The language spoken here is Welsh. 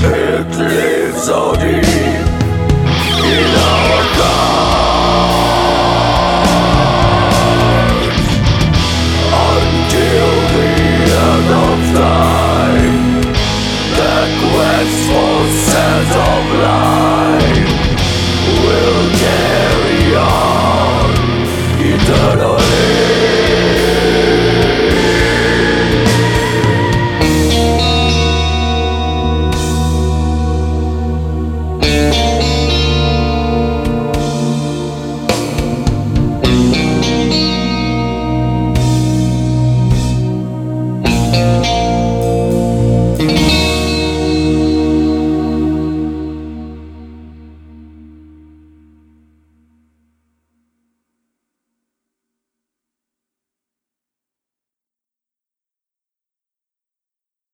It lives so deep in our hearts Until the end of time That life Will carry on eternal